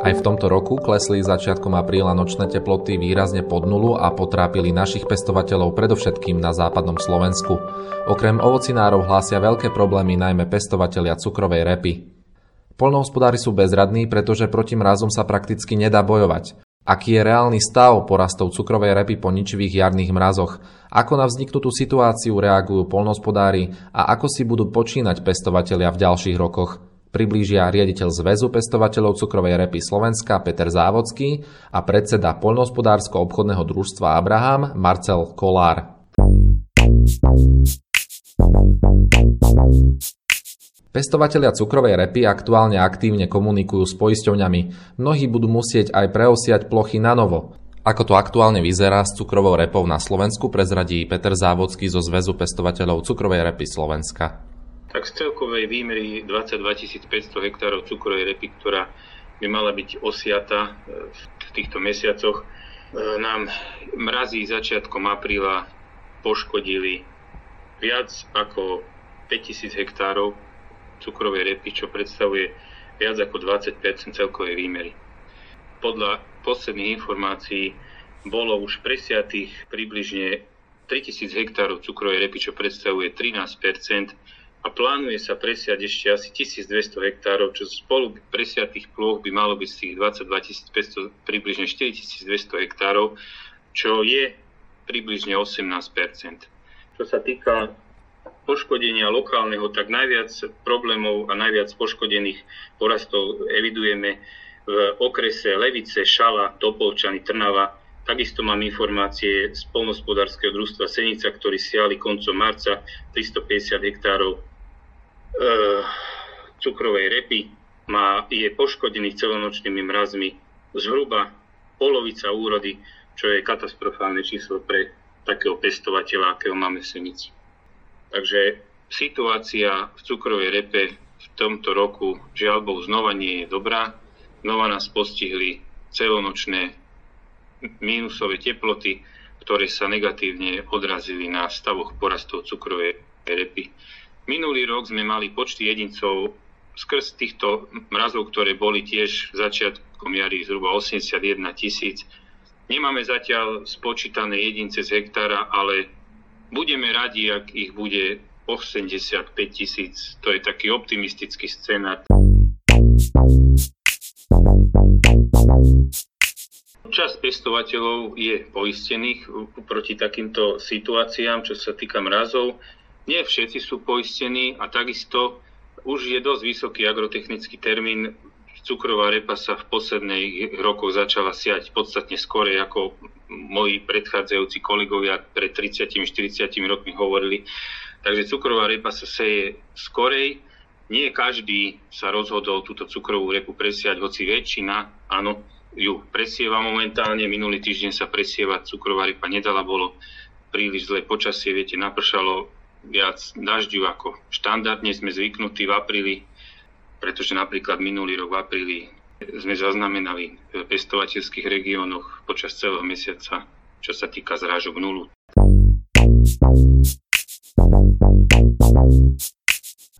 Aj v tomto roku klesli začiatkom apríla nočné teploty výrazne pod nulu a potrápili našich pestovateľov predovšetkým na západnom Slovensku. Okrem ovocinárov hlásia veľké problémy najmä pestovatelia cukrovej repy. Polnohospodári sú bezradní, pretože proti mrazom sa prakticky nedá bojovať. Aký je reálny stav porastov cukrovej repy po ničivých jarných mrazoch? Ako na vzniknutú situáciu reagujú polnohospodári a ako si budú počínať pestovatelia v ďalších rokoch? Priblížia riaditeľ Zväzu pestovateľov cukrovej repy Slovenska Peter Závodský a predseda poľnohospodársko-obchodného družstva Abraham Marcel Kolár. Pestovatelia cukrovej repy aktuálne aktívne komunikujú s poisťovňami. Mnohí budú musieť aj preosiať plochy na novo. Ako to aktuálne vyzerá s cukrovou repou na Slovensku, prezradí Peter Závodský zo Zväzu pestovateľov cukrovej repy Slovenska tak z celkovej výmery 22 500 hektárov cukrovej repy, ktorá by mala byť osiata e, v týchto mesiacoch, e, nám mrazí začiatkom apríla poškodili viac ako 5000 hektárov cukrovej repy, čo predstavuje viac ako 20% celkovej výmery. Podľa posledných informácií bolo už presiatých približne 3000 hektárov cukrovej repy, čo predstavuje 13 a plánuje sa presiať ešte asi 1200 hektárov, čo spolu presiatých plôch by malo byť z tých 22 500 približne 4200 hektárov, čo je približne 18% Čo sa týka poškodenia lokálneho, tak najviac problémov a najviac poškodených porastov evidujeme v okrese Levice, Šala, Topolčany, Trnava. Takisto mám informácie z polnospodárskeho družstva Senica, ktorí siali koncom marca 350 hektárov cukrovej repy má, je poškodený celonočnými mrazmi zhruba polovica úrody, čo je katastrofálne číslo pre takého pestovateľa, akého máme v Senici. Takže situácia v cukrovej repe v tomto roku žiaľ Bohu znova nie je dobrá. Znova nás postihli celonočné mínusové teploty, ktoré sa negatívne odrazili na stavoch porastov cukrovej repy. Minulý rok sme mali počty jedincov skrz týchto mrazov, ktoré boli tiež začiatkom jary zhruba 81 tisíc. Nemáme zatiaľ spočítané jedince z hektára, ale budeme radi, ak ich bude 85 tisíc. To je taký optimistický scenár. Časť pestovateľov je poistených proti takýmto situáciám, čo sa týka mrazov. Nie všetci sú poistení a takisto už je dosť vysoký agrotechnický termín. Cukrová repa sa v posledných rokoch začala siať podstatne skorej, ako moji predchádzajúci kolegovia pred 30-40 rokmi hovorili. Takže cukrová repa sa seje skorej. Nie každý sa rozhodol túto cukrovú repu presiať, hoci väčšina, áno, ju presieva momentálne. Minulý týždeň sa presievať cukrová repa nedala, bolo príliš zlé počasie, viete, napršalo viac dažďu ako štandardne sme zvyknutí v apríli, pretože napríklad minulý rok v apríli sme zaznamenali v pestovateľských regiónoch počas celého mesiaca, čo sa týka zrážok nulu.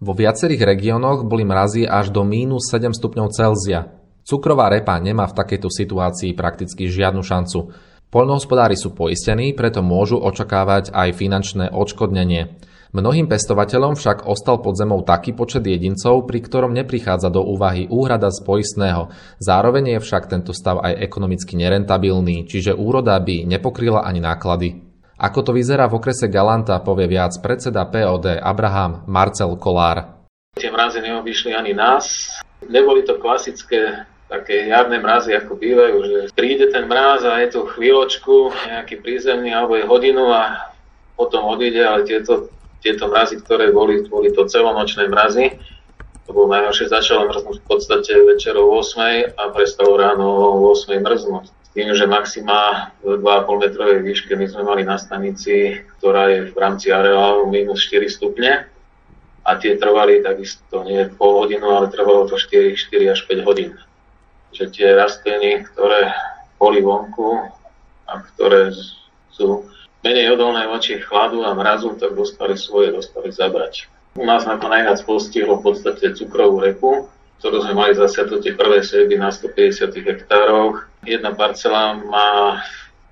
Vo viacerých regiónoch boli mrazy až do mínus 7 stupňov Celzia. Cukrová repa nemá v takejto situácii prakticky žiadnu šancu. Poľnohospodári sú poistení, preto môžu očakávať aj finančné odškodnenie. Mnohým pestovateľom však ostal pod zemou taký počet jedincov, pri ktorom neprichádza do úvahy úhrada z poistného. Zároveň je však tento stav aj ekonomicky nerentabilný, čiže úroda by nepokryla ani náklady. Ako to vyzerá v okrese Galanta, povie viac predseda POD Abraham Marcel Kolár. Tie mrazy neobyšli ani nás. Neboli to klasické také jarné mrazy, ako bývajú, že príde ten mráz a je tu chvíľočku, nejaký prízemný alebo je hodinu a potom odíde, ale tieto tieto mrazy, ktoré boli, boli to celonočné mrazy. To bolo najhoršie, začalo mrznúť v podstate večer o 8 a prestalo ráno o 8 mrznúť. S tým, že maxima v 2,5 metrovej výške my sme mali na stanici, ktorá je v rámci areálu minus 4 stupne a tie trvali takisto nie pol hodinu, ale trvalo to 4, 4 až 5 hodín. Že tie rastliny, ktoré boli vonku a ktoré sú menej odolné voči chladu a mrazu, tak dostali svoje, dostali zabrať. U nás na to najviac postihlo v podstate cukrovú repu, ktorú sme mali zasiatu tie prvé sejby na 150 hektároch. Jedna parcela má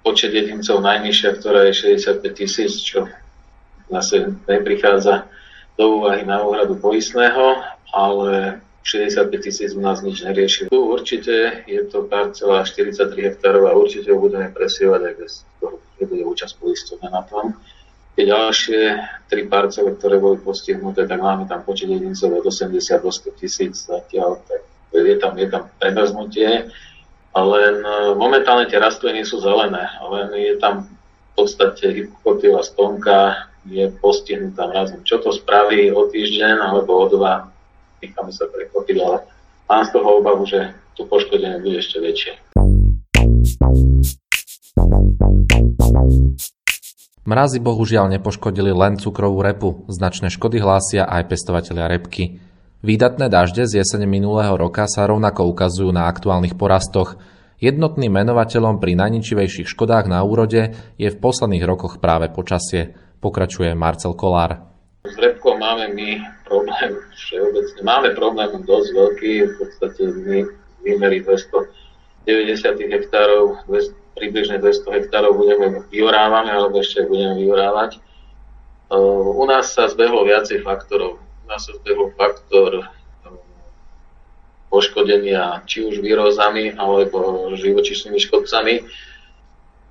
počet jedincov najnižšia, ktorá je 65 tisíc, čo zase neprichádza do úvahy na úhradu poistného, ale 65 tisíc u nás nič nerieši. Tu určite je to parcela 43 hektárov a určite ho budeme presievať aj bez toho, že účasť poistovne na tom. Tie ďalšie tri parcele, ktoré boli postihnuté, tak máme tam počet jedincov od 80 do 100 tisíc zatiaľ, tak je tam, je tam premrznutie. Len e, momentálne tie rastliny sú zelené, len je tam v podstate hypokotila stonka, je postihnutá mrazom. Čo to spraví o týždeň alebo o dva, necháme sa prekvapiť, ale mám z toho obavu, že to poškodenie bude ešte väčšie. Mrazy bohužiaľ nepoškodili len cukrovú repu, značné škody hlásia aj pestovateľia repky. Výdatné dažde z jesene minulého roka sa rovnako ukazujú na aktuálnych porastoch. Jednotným menovateľom pri najničivejších škodách na úrode je v posledných rokoch práve počasie, pokračuje Marcel Kolár. Repkou máme my problém všeobecne. Máme problém dosť veľký, v podstate my výmery 290 hektárov, 200 približne 200 hektárov budeme vyorávame, alebo ešte budeme vyorávať. U nás sa zbehlo viacej faktorov. U nás sa zbehol faktor poškodenia či už výrozami alebo živočišnými škodcami,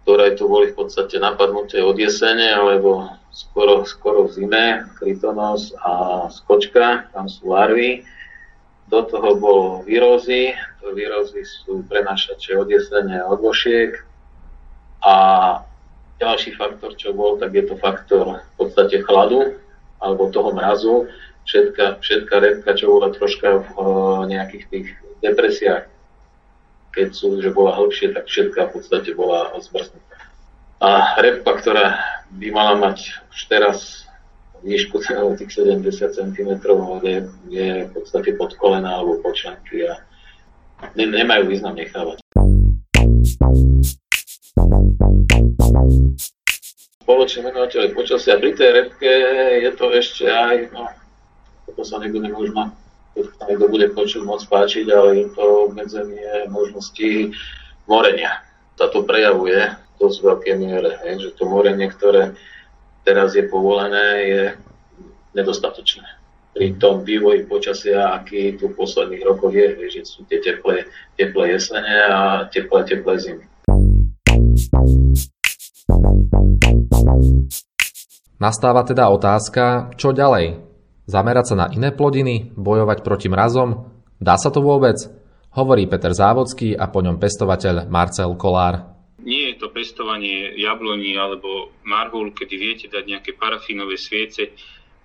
ktoré tu boli v podstate napadnuté od jesene alebo skoro, skoro v zime, krytonos a skočka, tam sú larvy. Do toho bolo výrozy, to výrozy sú prenašače od jesene a od vošiek, a ďalší faktor, čo bol, tak je to faktor v podstate chladu alebo toho mrazu. Všetka, všetka repka, čo bola troška v nejakých tých depresiách, keď sú, že bola hlbšie, tak všetka v podstate bola zmrznutá. A repka, ktorá by mala mať už teraz výšku tých 70 cm, je, je v podstate pod kolena alebo pod členky a ne, nemajú význam nechávať. spoločný menovateľ počasia. Pri tej repke je to ešte aj, no, to sa nebude možno, to niekto bude počuť moc páčiť, ale je to obmedzenie možností morenia. Sa to prejavuje dosť veľkej miere, hej, že to morenie, ktoré teraz je povolené, je nedostatočné. Pri tom vývoji počasia, aký tu v posledných rokoch je, že sú tie teplé, teplé jesene a teplé, teplé zimy. Nastáva teda otázka, čo ďalej? Zamerať sa na iné plodiny? Bojovať proti mrazom? Dá sa to vôbec? Hovorí Peter Závodský a po ňom pestovateľ Marcel Kolár. Pestovanie jabloní alebo marhul, kedy viete dať nejaké parafínové sviece,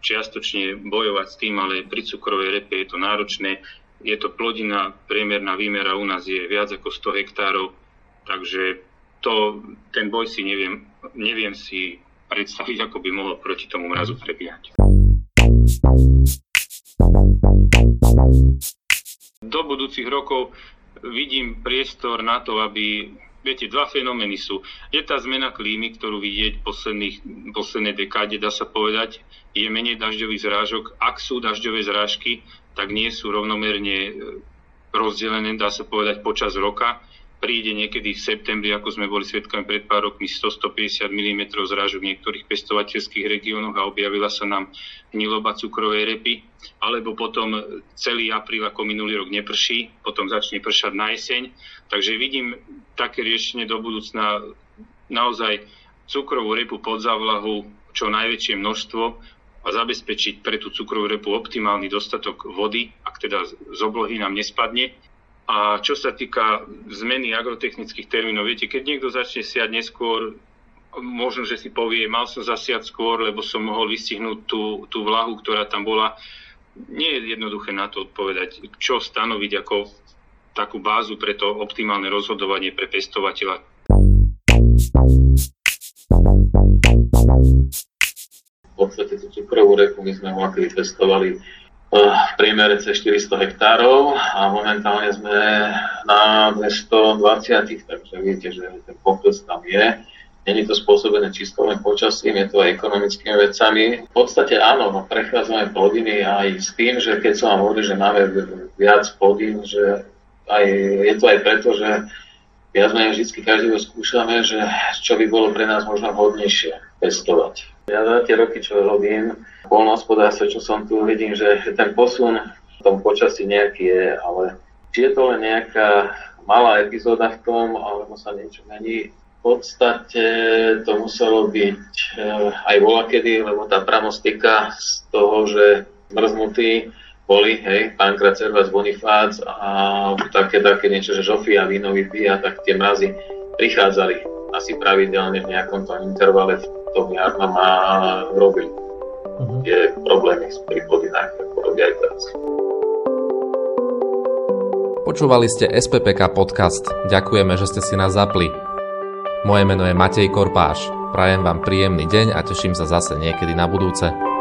čiastočne bojovať s tým, ale pri cukrovej repe je to náročné. Je to plodina, priemerná výmera u nás je viac ako 100 hektárov, takže to, ten boj si neviem, neviem si predstaviť, ako by mohol proti tomu mrazu prebiehať. Do budúcich rokov vidím priestor na to, aby Viete, dva fenomény sú. Je tá zmena klímy, ktorú vidieť v poslednej dekáde, dá sa povedať, je menej dažďových zrážok. Ak sú dažďové zrážky, tak nie sú rovnomerne e, rozdelené, dá sa povedať, počas roka príde niekedy v septembri, ako sme boli svetkami pred pár rokmi, 100-150 mm zrážok v niektorých pestovateľských regiónoch a objavila sa nám hniloba cukrovej repy, alebo potom celý apríl ako minulý rok neprší, potom začne pršať na jeseň. Takže vidím také riešenie do budúcna naozaj cukrovú repu pod závlahu čo najväčšie množstvo a zabezpečiť pre tú cukrovú repu optimálny dostatok vody, ak teda z oblohy nám nespadne a čo sa týka zmeny agrotechnických termínov, viete, keď niekto začne siať neskôr, možno, že si povie, mal som zasiať skôr, lebo som mohol vystihnúť tú, tú vlahu, ktorá tam bola. Nie je jednoduché na to odpovedať, čo stanoviť ako takú bázu pre to optimálne rozhodovanie pre pestovateľa. V podstate tú cukrovú reku my sme vlastne testovali v priemere cez 400 hektárov a momentálne sme na 220, takže viete, že ten pokles tam je. Není to spôsobené čisto len počasím, je to aj ekonomickými vecami. V podstate áno, no, prechádzame plodiny aj s tým, že keď som vám hovoril, že máme viac plodín, že aj, je to aj preto, že viac menej vždy každého skúšame, že čo by bolo pre nás možno vhodnejšie pestovať. Ja za tie roky, čo robím v polnohospodárstve, čo som tu, vidím, že, ten posun v tom počasí nejaký je, ale či je to len nejaká malá epizóda v tom, alebo sa niečo mení, v podstate to muselo byť eh, aj volakedy, lebo tá pramostika z toho, že mrznutí boli, hej, Pankrat, Servas, Bonifác a také, také niečo, že žofy a víno vypíja, tak tie mrazy prichádzali asi pravidelne v nejakom tom intervale tom jarnom a robili uh-huh. tie problémy s plodinách, ako robia aj teraz. Počúvali ste SPPK podcast. Ďakujeme, že ste si nás zapli. Moje meno je Matej Korpáš. Prajem vám príjemný deň a teším sa zase niekedy na budúce.